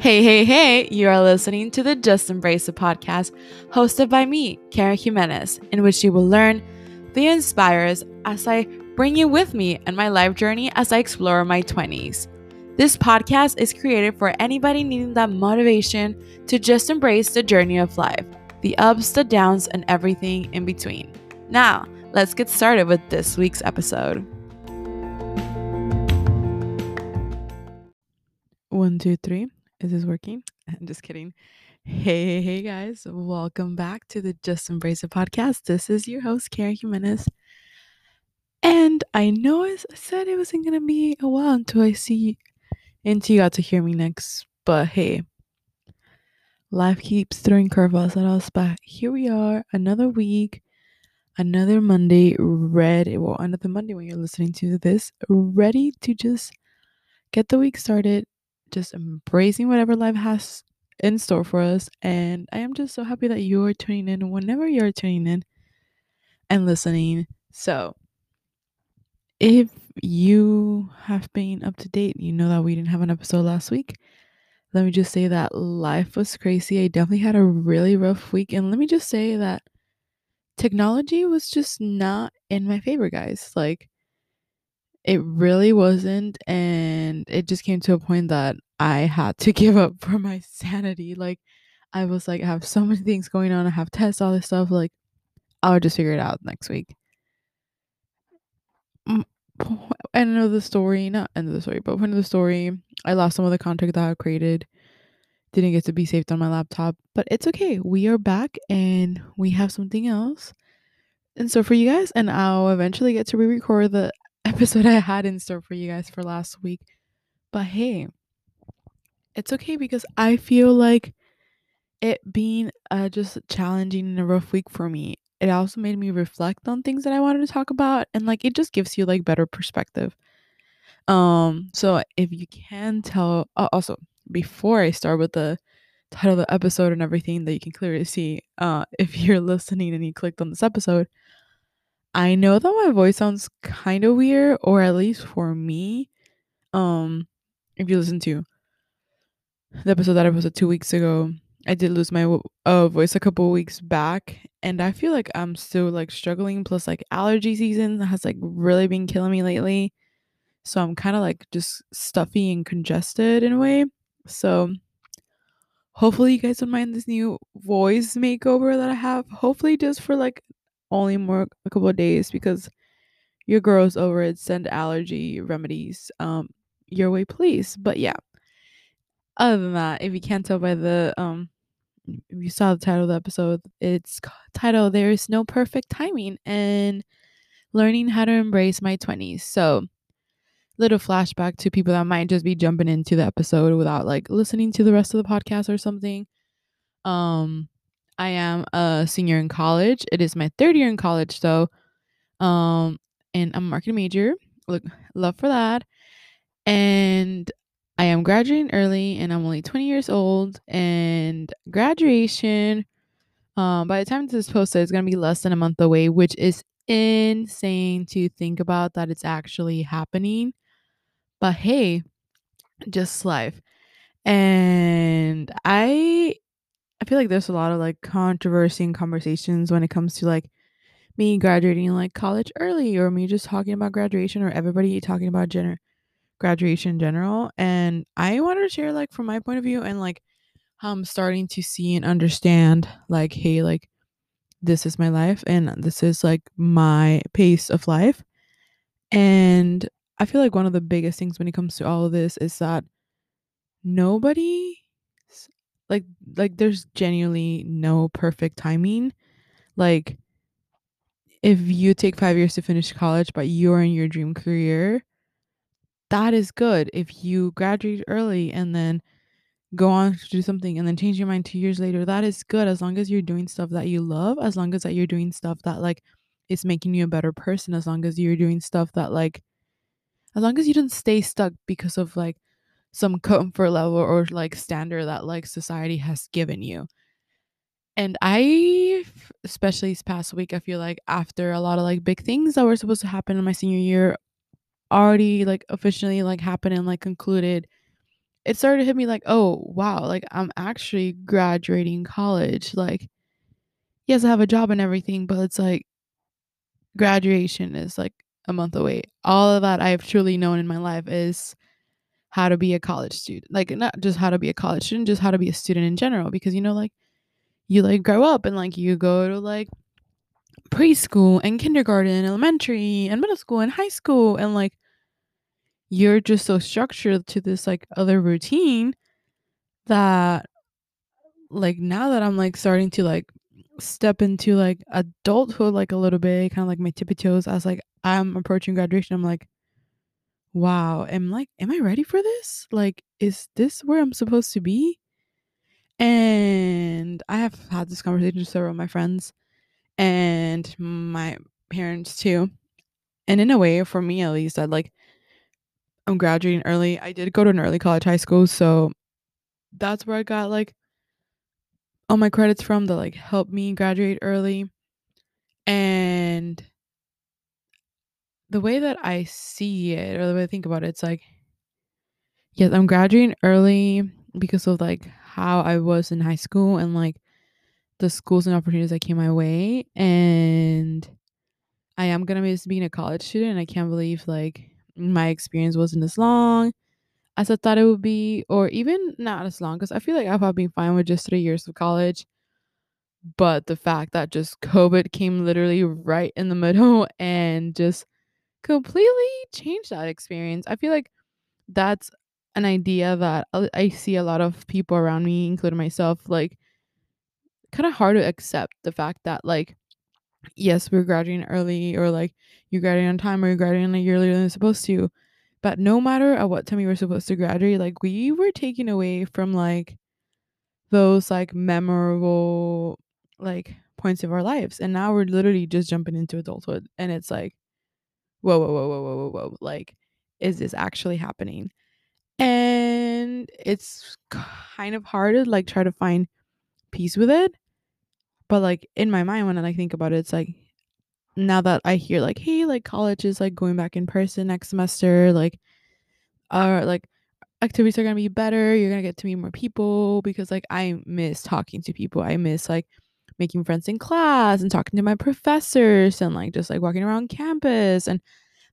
Hey, hey, hey, you are listening to the Just Embrace It podcast, hosted by me, Karen Jimenez, in which you will learn, the inspired as I bring you with me in my life journey as I explore my 20s. This podcast is created for anybody needing that motivation to just embrace the journey of life, the ups, the downs, and everything in between. Now, let's get started with this week's episode. One, two, three. Is this working? I'm just kidding. Hey, hey, hey, guys. Welcome back to the Just Embrace It podcast. This is your host, Karen Jimenez. And I know I said it wasn't going to be a while until I see, until you got to hear me next. But hey, life keeps throwing curveballs at us. But here we are, another week, another Monday, ready. Well, another Monday when you're listening to this, ready to just get the week started just embracing whatever life has in store for us. And I am just so happy that you are tuning in whenever you're tuning in and listening. So, if you have been up to date, you know that we didn't have an episode last week. Let me just say that life was crazy. I definitely had a really rough week. And let me just say that technology was just not in my favor, guys. Like, it really wasn't. And it just came to a point that I had to give up for my sanity. Like, I was like, I have so many things going on. I have tests, all this stuff. Like, I'll just figure it out next week. I know the story, not end of the story, but point of the story, I lost some of the content that I created. Didn't get to be saved on my laptop, but it's okay. We are back and we have something else. And so for you guys, and I'll eventually get to re record the episode I had in store for you guys for last week. But hey, it's okay because I feel like it being uh, just challenging and a rough week for me, it also made me reflect on things that I wanted to talk about and like it just gives you like better perspective. Um, so if you can tell, uh, also before I start with the title of the episode and everything that you can clearly see, uh, if you're listening and you clicked on this episode, I know that my voice sounds kind of weird, or at least for me. Um, if you listen to the episode that I posted two weeks ago, I did lose my uh, voice a couple weeks back, and I feel like I'm still like struggling. Plus, like allergy season has like really been killing me lately, so I'm kind of like just stuffy and congested in a way. So, hopefully, you guys don't mind this new voice makeover that I have. Hopefully, just for like only more a couple of days because your girl's over it. Send allergy remedies um your way, please. But yeah, other than that, if you can't tell by the um if you saw the title of the episode, it's titled There is No Perfect Timing and Learning How to Embrace My 20s. So little flashback to people that might just be jumping into the episode without like listening to the rest of the podcast or something. Um I am a senior in college. It is my third year in college, so um and I'm a marketing major. Look, love for that. And I am graduating early and I'm only 20 years old and graduation um by the time this is posted it's to be less than a month away which is insane to think about that it's actually happening but hey just life and i i feel like there's a lot of like controversy and conversations when it comes to like me graduating like college early or me just talking about graduation or everybody talking about gender graduation in general. And I wanted to share like from my point of view and like how I'm starting to see and understand like, hey, like this is my life and this is like my pace of life. And I feel like one of the biggest things when it comes to all of this is that nobody like like there's genuinely no perfect timing. Like if you take 5 years to finish college but you're in your dream career, that is good. If you graduate early and then go on to do something and then change your mind two years later, that is good as long as you're doing stuff that you love, as long as that you're doing stuff that like is making you a better person, as long as you're doing stuff that like as long as you don't stay stuck because of like some comfort level or like standard that like society has given you. And I, especially this past week, I feel like after a lot of like big things that were supposed to happen in my senior year already like officially like happened and like concluded it started to hit me like, "Oh, wow, like, I'm actually graduating college." Like, yes, I have a job and everything, but it's like graduation is, like, a month away. All of that I've truly known in my life is how to be a college student. Like, not just how to be a college student, just how to be a student in general because, you know, like, you, like, grow up and, like, you go to, like, preschool and kindergarten, elementary and middle school and high school, and, like you're just so structured to this, like, other routine that like, now that I'm, like, starting to, like, step into, like, adulthood, like, a little bit, kinda like my tippy toes as, like, I'm approaching graduation, I'm like, "Wow, am like, am I ready for this? Like, is this where I'm supposed to be?" And I have had this conversation with several of my friends and my parents too. And in a way, for me at least, I like I'm graduating early. I did go to an early college high school, so that's where I got like all my credits from that like helped me graduate early. And the way that I see it or the way I think about it, it's like yes, I'm graduating early because of like how I was in high school and like the schools and opportunities that came my way. And I am gonna miss being a college student. I can't believe like my experience wasn't as long as I thought it would be, or even not as long, because I feel like I've been fine with just three years of college. But the fact that just COVID came literally right in the middle and just completely changed that experience. I feel like that's an idea that uh, I see a lot of people around me, including myself, like kind of hard to accept the fact that like yes, we're graduating early or like you're graduating on time or you're graduating a year later than you're supposed to. But no matter at what time you were supposed to graduate, like we were taken away from like those like memorable like points of our lives. And now we're literally just jumping into adulthood. And it's like, whoa, whoa, whoa, whoa, whoa, whoa. Like, is this actually happening? And it's kind of hard to like try to find peace with it. But like in my mind when I like think about it, it's like now that I hear like, hey, like college is like going back in person next semester, like uh like activities are gonna be better, you're gonna get to meet more people because like I miss talking to people. I miss like making friends in class and talking to my professors and like just like walking around campus and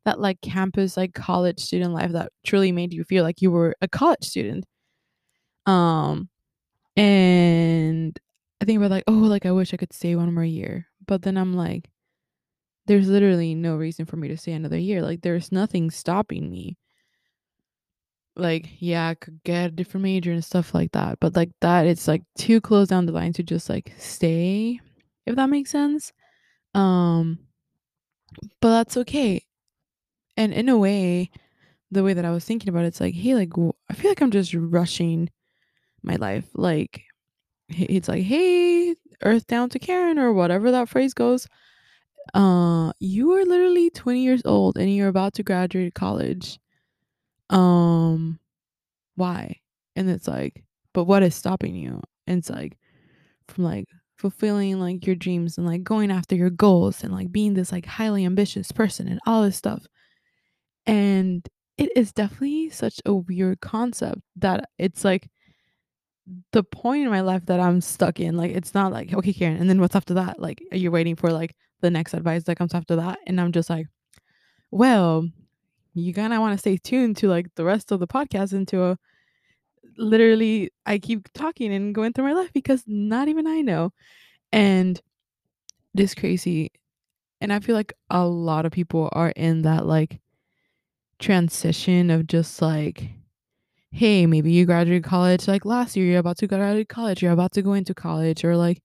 that like campus like college student life that truly made you feel like you were a college student. Um and I think about like, oh, like I wish I could stay one more year. But then I'm like, there's literally no reason for me to stay another year. Like there's nothing stopping me. Like, yeah, I could get a different major and stuff like that. But like that it's like too close down the line to just like stay, if that makes sense. Um but that's okay. And in a way, the way that I was thinking about it, it's like, hey, like I feel like I'm just rushing my life. Like it's like, hey, earth down to Karen or whatever that phrase goes. Uh, you are literally 20 years old and you're about to graduate college. Um, why? And it's like, but what is stopping you? And it's like from like fulfilling like your dreams and like going after your goals and like being this like highly ambitious person and all this stuff. And it is definitely such a weird concept that it's like the point in my life that I'm stuck in. Like it's not like, okay, Karen, and then what's after that? Like, are you waiting for like the next advice that comes after that? And I'm just like, well, you kinda wanna stay tuned to like the rest of the podcast into a literally I keep talking and going through my life because not even I know. And it is crazy. And I feel like a lot of people are in that like transition of just like, hey, maybe you graduated college like last year, you're about to graduate college, you're about to go into college, or like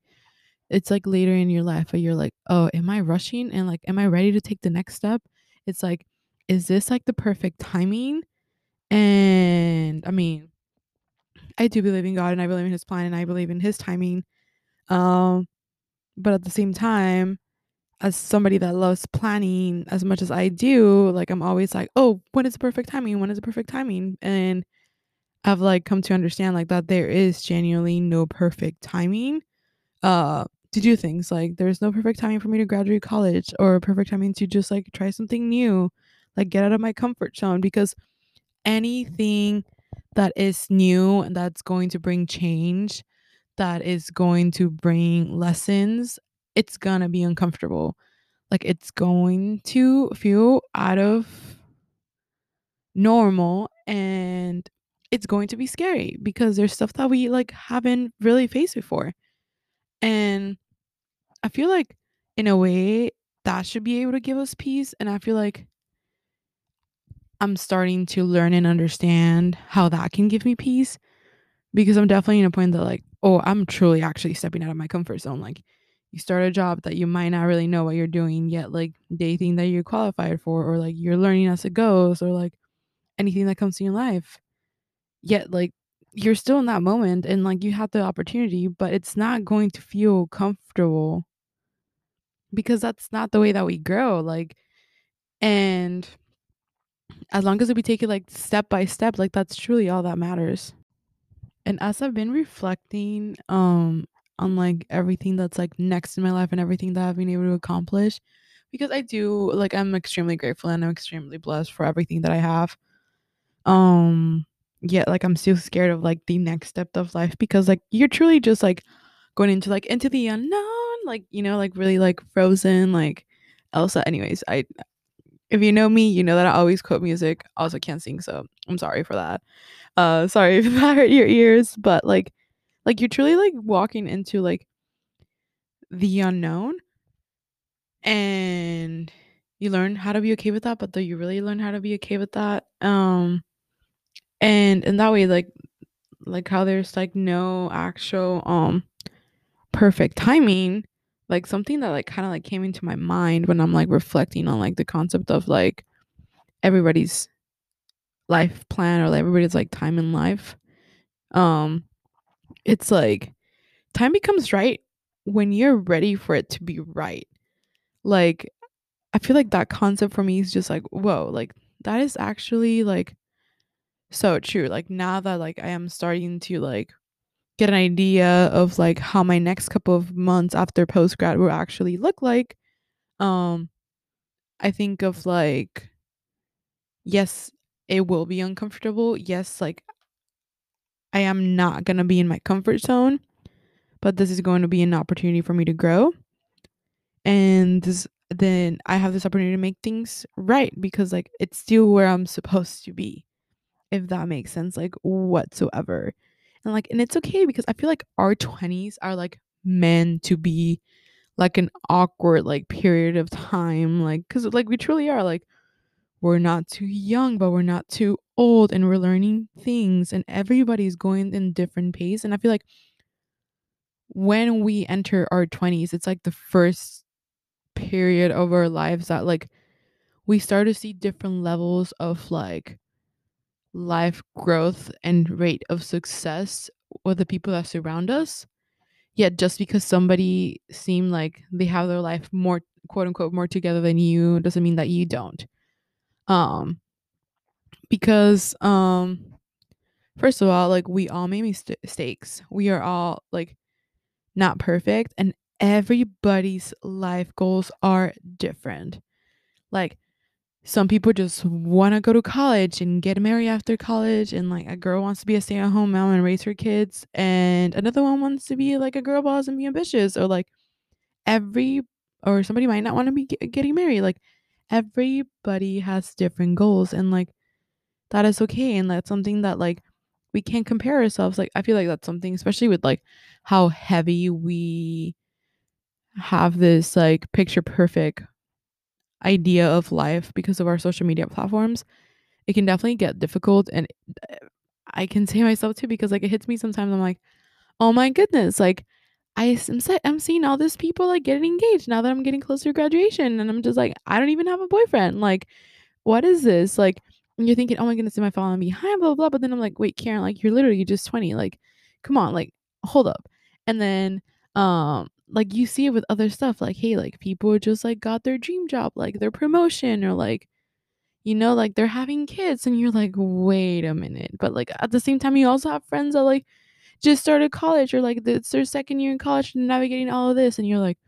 it's like later in your life where you're like, oh, am I rushing? And like, am I ready to take the next step? It's like, is this like the perfect timing? And I mean, I do believe in God and I believe in his plan and I believe in his timing. Um, but at the same time, as somebody that loves planning as much as I do, like I'm always like, oh, when is the perfect timing? When is the perfect timing? And I've like come to understand like that there is genuinely no perfect timing uh to do things. Like there's no perfect timing for me to graduate college or perfect timing to just like try something new, like get out of my comfort zone because anything that is new and that's going to bring change, that is going to bring lessons, it's gonna be uncomfortable. Like, it's going to feel out of normal, and it's going to be scary because there's stuff that we, like, haven't really faced before. And I feel like, in a way, that should be able to give us peace, and I feel like I'm starting to learn and understand how that can give me peace because I'm definitely in a point that, like, oh, I'm truly actually stepping out of my comfort zone. Like, you start a job that you might not really know what you're doing yet, like, they think that you're qualified for, or, like, you're learning as it goes, or, like, anything that comes to your life. Yet, like, you're still in that moment and, like, you have the opportunity, but it's not going to feel comfortable because that's not the way that we grow, like and as long as we take it, like, step by step, like, that's truly all that matters. And as I've been reflecting, um, on, like, everything that's, like, next in my life and everything that I've been able to accomplish, because I do like, I'm extremely grateful and I'm extremely blessed for everything that I have. Um, yet, like, I'm still scared of, like, the next step of life because, like, you're truly just, like, going into, like, into the unknown, like, you know, like, really, like, Frozen, like, Elsa. Anyways, I if you know me, you know that I always quote music. Also can't sing, so I'm sorry for that. Uh, sorry if that hurt your ears, but, like like, you're truly, like, walking into, like the unknown and you learn how to be okay with that, but do you really learn how to be okay with that? Um, and in that way, like like, how there's, like, no actual, um, perfect timing, like, something that, like, kinda, like, came into my mind when I'm, like, reflecting on, like, the concept of, like, everybody's life plan or, like, everybody's, like, time in life. Um, it's like, time becomes right when you're ready for it to be right. Like, I feel like that concept for me is just like, "Whoa," like, that is actually, like, so true. Like, now that, like, I am starting to, like, get an idea of, like, how my next couple of months after post-grad will actually look like, um, I think of, like yes, it will be uncomfortable. Yes, like I am not gonna be in my comfort zone, but this is going to be an opportunity for me to grow. And this then I have this opportunity to make things right because, like, it's still where I'm supposed to be, if that makes sense, like, whatsoever. And, like and it's okay because I feel like our 20s are, like, meant to be, like, an awkward, like, period of time, Like, cause like, we truly are, like, we're not too young, but we're not too old, and we're learning things, and everybody's going in different pace, and I feel like when we enter our 20s, it's, like, the first period of our lives that, like, we start to see different levels of, like, life growth and rate of success with the people that surround us. Yet just because somebody seem like they have their life more, quote, unquote, "more together" than you doesn't mean that you don't. Um because, um, first of all, like, we all make mistakes. We are all, like, not perfect, and everybody's life goals are different. Like, some people just wanna go to college and get married after college, and, like, a girl wants to be a stay-at-home mom and raise her kids, and another one wants to be, like, a girl boss and be ambitious, or, like, every or somebody might not wanna be ge getting married, like, everybody has different goals, and, like, that is okay, and that's something that, like, we can't compare ourselves, like, I feel like that's something especially with, like, how heavy we have this, like, picture perfect idea of life because of our social media platforms, it can definitely get difficult, and, eh, I can say myself too because, like, it hits me sometimes, I'm like, "Oh my goodness," like, I s I'm se I'm seeing all these people, like, getting engaged now that I'm getting closer to graduation, and I'm just like, "I don't even have a boyfriend," like, "What is this?" Like, you're thinking, "Oh my goodness, am I falling behind, Blah, blah, blah," but then I'm like, "Wait, Karen, like, you're literally just 20, like, come on, like, hold up." And then, um, like, you see it with other stuff, like, hey, like, people just, like, got their dream job, like, their promotion or, like, you know, like, they're having kids, and you're like, "Wait a minute." But, like, at the same time, you also have friends that, like, just started college or, like, it's their 2nd year in college and navigating all of this, and you're like,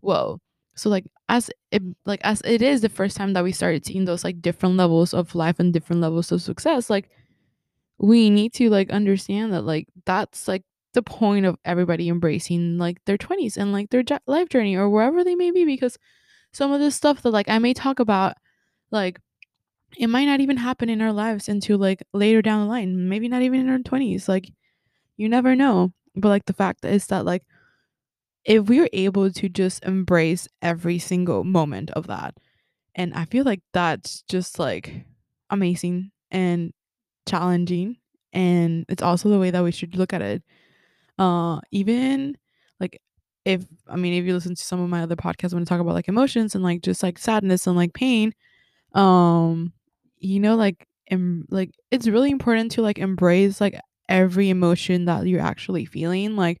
"Whoa." So, like, as it like, as it is the first time that we started seeing those, like, different levels of life and different levels of success, like we need to like understand that like that's like the point of everybody embracing like their 20s and like their life journey or wherever they may be because some of this stuff that like I may talk about like it might not even happen in our lives until like later down the line maybe not even in our 20s like you never know but like the fact is that like if we are able to just embrace every single moment of that and I feel like that's just like amazing and challenging. And it's also the way that we should look at it. Uh, even like if I mean if you listen to some of my other podcasts when I talk about like emotions and like just like sadness and like pain, um, you know, like em- like it's really important to like embrace like every emotion that you're actually feeling. Like,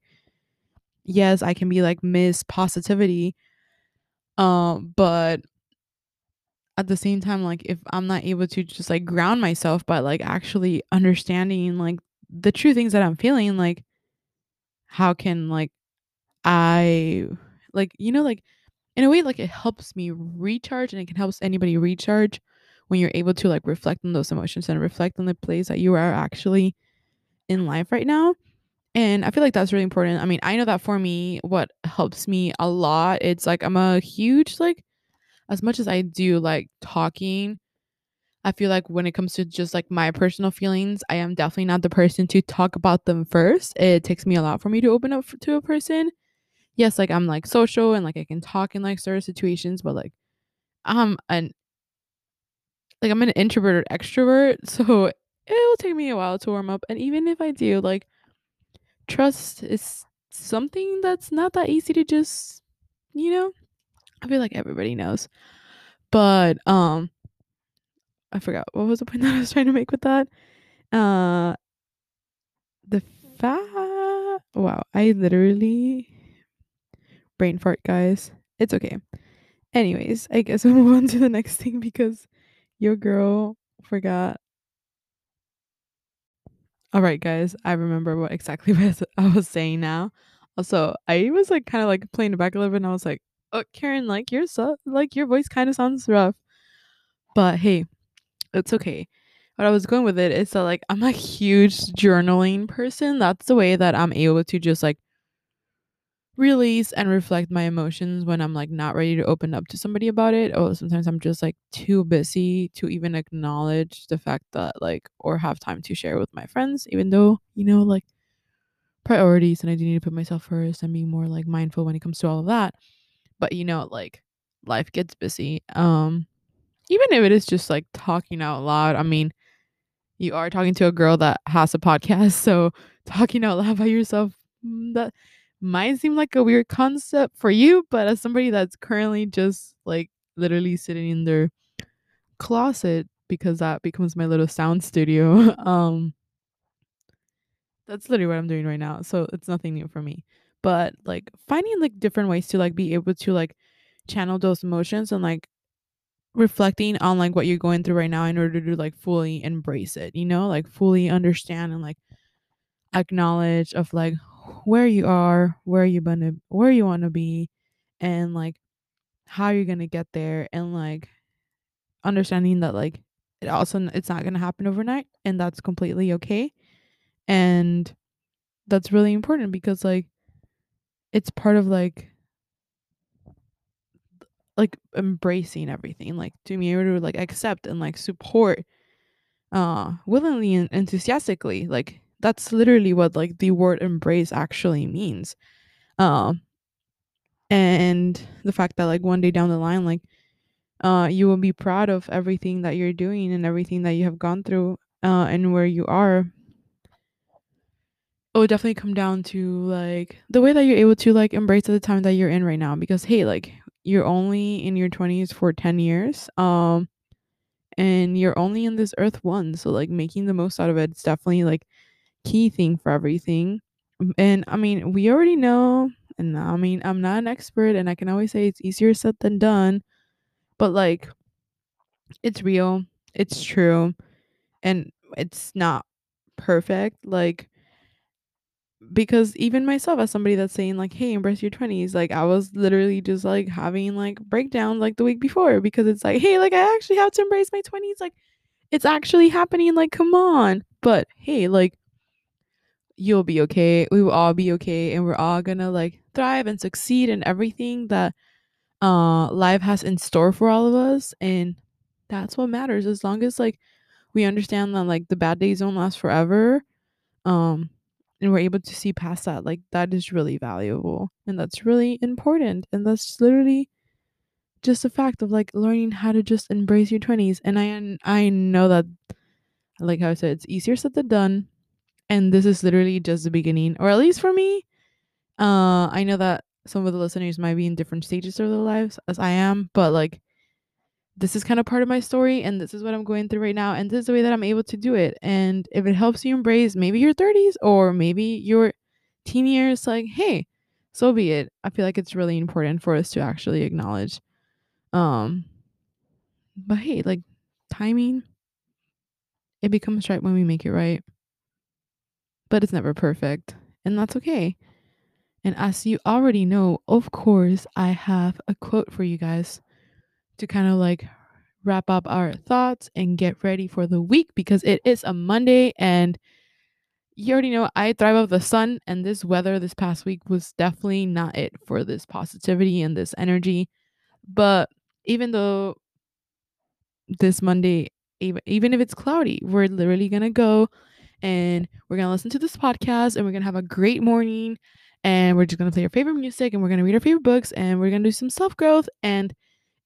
yes, I can be like miss positivity, um, but at the same time like if i'm not able to just like ground myself by like actually understanding like the true things that i'm feeling like how can like i like you know like in a way like it helps me recharge and it can help anybody recharge when you're able to like reflect on those emotions and reflect on the place that you are actually in life right now and i feel like that's really important. I mean i know that for me what helps me a lot it's like i'm a huge like as much as i do like talking I feel like when it comes to just like my personal feelings, I am definitely not the person to talk about them first. It takes me a lot for me to open up to a person. Yes, like I'm like social and like I can talk in like certain situations, but like I'm an like I'm an introvert or extrovert, so it'll take me a while to warm up. And even if I do, like trust is something that's not that easy to just, you know, I feel like everybody knows. But um I forgot what was the point that I was trying to make with that. Uh The fact wow, I literally brain fart, guys. It's okay. Anyways, I guess we'll move on to the next thing because your girl forgot. All right, guys, I remember what exactly what I was saying now. Also, I was like kind of like playing it back a little bit, and I was like, "Oh, Karen, like your so like your voice kind of sounds rough." But hey, it's okay. What I was going with it is that like I'm a huge journaling person. That's the way that I'm able to just like release and reflect my emotions when I'm like not ready to open up to somebody about it. Or sometimes I'm just like too busy to even acknowledge the fact that like or have time to share with my friends, even though, you know, like priorities and I do need to put myself first and be more like mindful when it comes to all of that. But you know, like life gets busy. Um even if it is just like talking out loud. I mean, you are talking to a girl that has a podcast, so talking out loud by yourself mm, that might seem like a weird concept for you, but as somebody that's currently just like literally sitting in their closet because that becomes my little sound studio, um that's literally what I'm doing right now. So it's nothing new for me. But like finding like different ways to like be able to like channel those emotions and like reflecting on like what you're going through right now in order to like fully embrace it, you know, like fully understand and like acknowledge of like where you are, where you gonna where you want to be and like how you're to get there and like understanding that like it also it's not to happen overnight and that's completely okay. And that's really important because like it's part of like like embracing everything like to be able to like accept and like support uh willingly and enthusiastically like that's literally what like the word embrace actually means. Um and the fact that like one day down the line like uh you will be proud of everything that you're doing and everything that you have gone through uh and where you are it would definitely come down to like the way that you're able to like embrace the time that you're in right now because hey like you're only in your 20s for 10 years um and you're only in this earth once so like making the most out of it is definitely like key thing for everything and i mean we already know and i mean i'm not an expert and i can always say it's easier said than done but like it's real it's true and it's not perfect like because even myself as somebody that's saying like hey embrace your 20s like i was literally just like having like breakdowns like the week before because it's like hey like i actually have to embrace my 20s like it's actually happening. Like, come on. But hey, like, you'll be okay. We will all be okay. And we're all gonna like thrive and succeed in everything that uh life has in store for all of us. And that's what matters. As long as like we understand that like the bad days don't last forever. Um and we're able to see past that. Like that is really valuable. And that's really important. And that's literally just a fact of like learning how to just embrace your 20s and i i know that like how i said it's easier said than done and this is literally just the beginning or at least for me uh i know that some of the listeners might be in different stages of their lives as i am but like this is kind of part of my story and this is what i'm going through right now and this is the way that i'm able to do it and if it helps you embrace maybe your 30s or maybe your teen years like hey so be it i feel like it's really important for us to actually acknowledge um, but hey, like timing, it becomes right when we make it right. But it's never perfect, and that's okay. And as you already know, of course, I have a quote for you guys to kind of like wrap up our thoughts and get ready for the week because it is a Monday and you already know I thrive off the sun and this weather this past week was definitely not it for this positivity and this energy. But even though this Monday, even, even if it's cloudy, we're literally going to go and we're going to listen to this podcast and we're going to have a great morning and we're just going to play our favorite music and we're going to read our favorite books and we're going to do some self growth and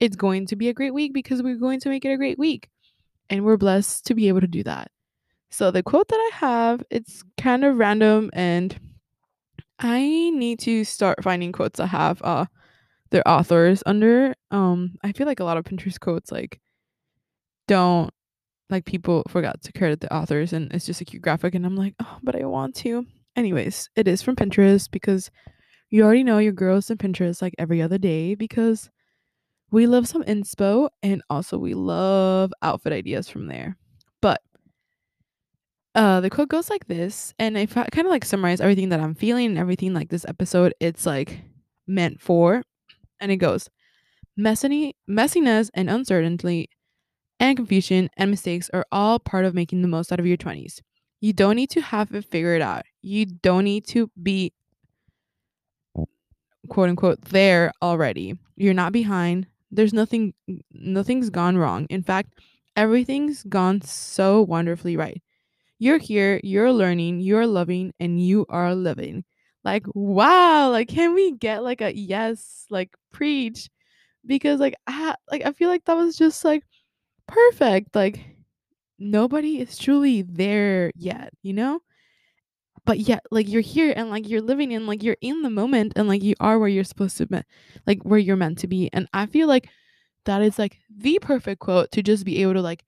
it's going to be a great week because we're going to make it a great week and we're blessed to be able to do that. So the quote that I have, it's kind of random and I need to start finding quotes that have uh their authors under. Um I feel like a lot of Pinterest quotes like don't like people forgot to credit the authors and it's just a cute graphic and I'm like, oh, but I want to. Anyways, it is from Pinterest because you already know your girls in Pinterest like every other day because we love some inspo and also we love outfit ideas from there. But uh the quote goes like this and if I kind of like summarize everything that I'm feeling and everything like this episode, it's like meant for and it goes messy messiness and uncertainty and confusion and mistakes are all part of making the most out of your 20s. You don't need to have it figured out. You don't need to be quote unquote there already. You're not behind. There's nothing nothing's gone wrong. In fact, everything's gone so wonderfully right. You're here, you're learning, you're loving and you are living. Like wow, like can we get like a yes, like preach? Because like I like I feel like that was just like perfect. Like nobody is truly there yet, you know? But yet, like you're here and like you're living in like you're in the moment and like you are where you're supposed to be, like where you're meant to be. And I feel like that is like the perfect quote to just be able to like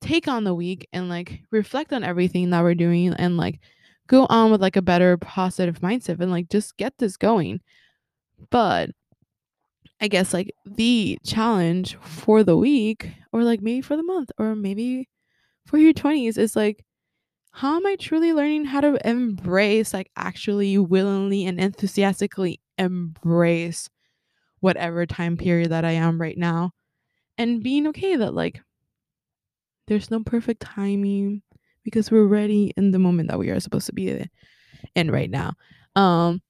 take on the week and like reflect on everything that we're doing and like go on with like a better positive mindset and like just get this going. But I guess like the challenge for the week or like maybe for the month or maybe for your 20s is like how am I truly learning how to embrace like actually willingly and enthusiastically embrace whatever time period that I am right now and being okay that like there's no perfect timing because we're ready in the moment that we are supposed to be in right now. Um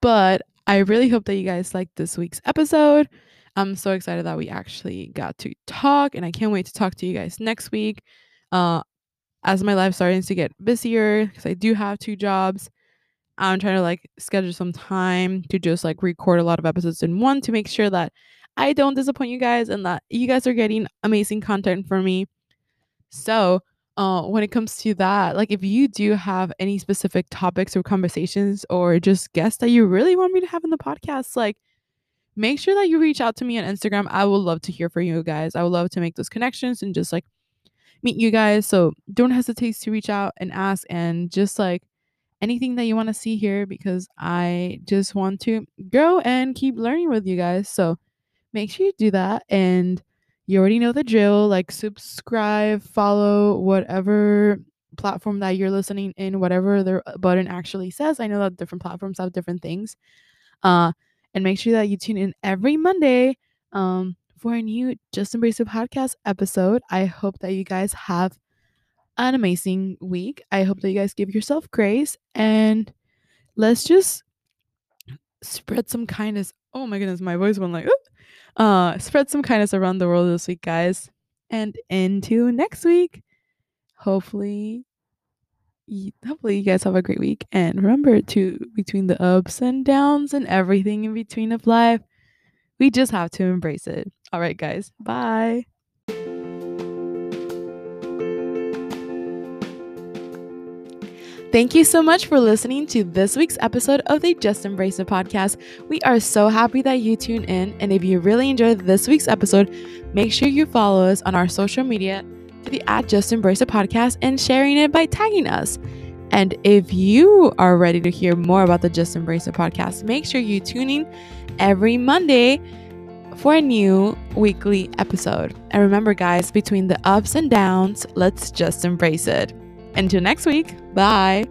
but I really hope that you guys liked this week's episode. I'm so excited that we actually got to talk, and I can't wait to talk to you guys next week. Uh, as my life starting to get busier, because I do have two jobs, I'm trying to like schedule some time to just like record a lot of episodes in one to make sure that I don't disappoint you guys and that you guys are getting amazing content from me. So, uh, when it comes to that, like if you do have any specific topics or conversations or just guests that you really want me to have in the podcast, like make sure that you reach out to me on Instagram. I would love to hear from you guys. I would love to make those connections and just like meet you guys. So don't hesitate to reach out and ask and just like anything that you want to see here because I just want to grow and keep learning with you guys. So make sure you do that and you already know the drill like subscribe follow whatever platform that you're listening in whatever the button actually says i know that different platforms have different things uh and make sure that you tune in every monday um for a new Just Embrace It podcast episode. I hope that you guys have an amazing week. I hope that you guys give yourself grace and let's just spread some kindness. Oh my goodness, my voice went like, Oop. uh, spread some kindness around the world this week, guys. And into next week. Hopefully, hopefully you guys have a great week. And remember to between the ups and downs and everything in between of life, we just have to embrace it. All right, guys. Bye. Thank you so much for listening to this week's episode of the Just Embrace It podcast. We are so happy that you tune in. And if you really enjoyed this week's episode, make sure you follow us on our social media to the at Just Embrace It podcast and sharing it by tagging us. And if you are ready to hear more about the Just Embrace It podcast, make sure you tune in every Monday for a new weekly episode. And remember, guys, between the ups and downs, let's just embrace it. Until next week, bye.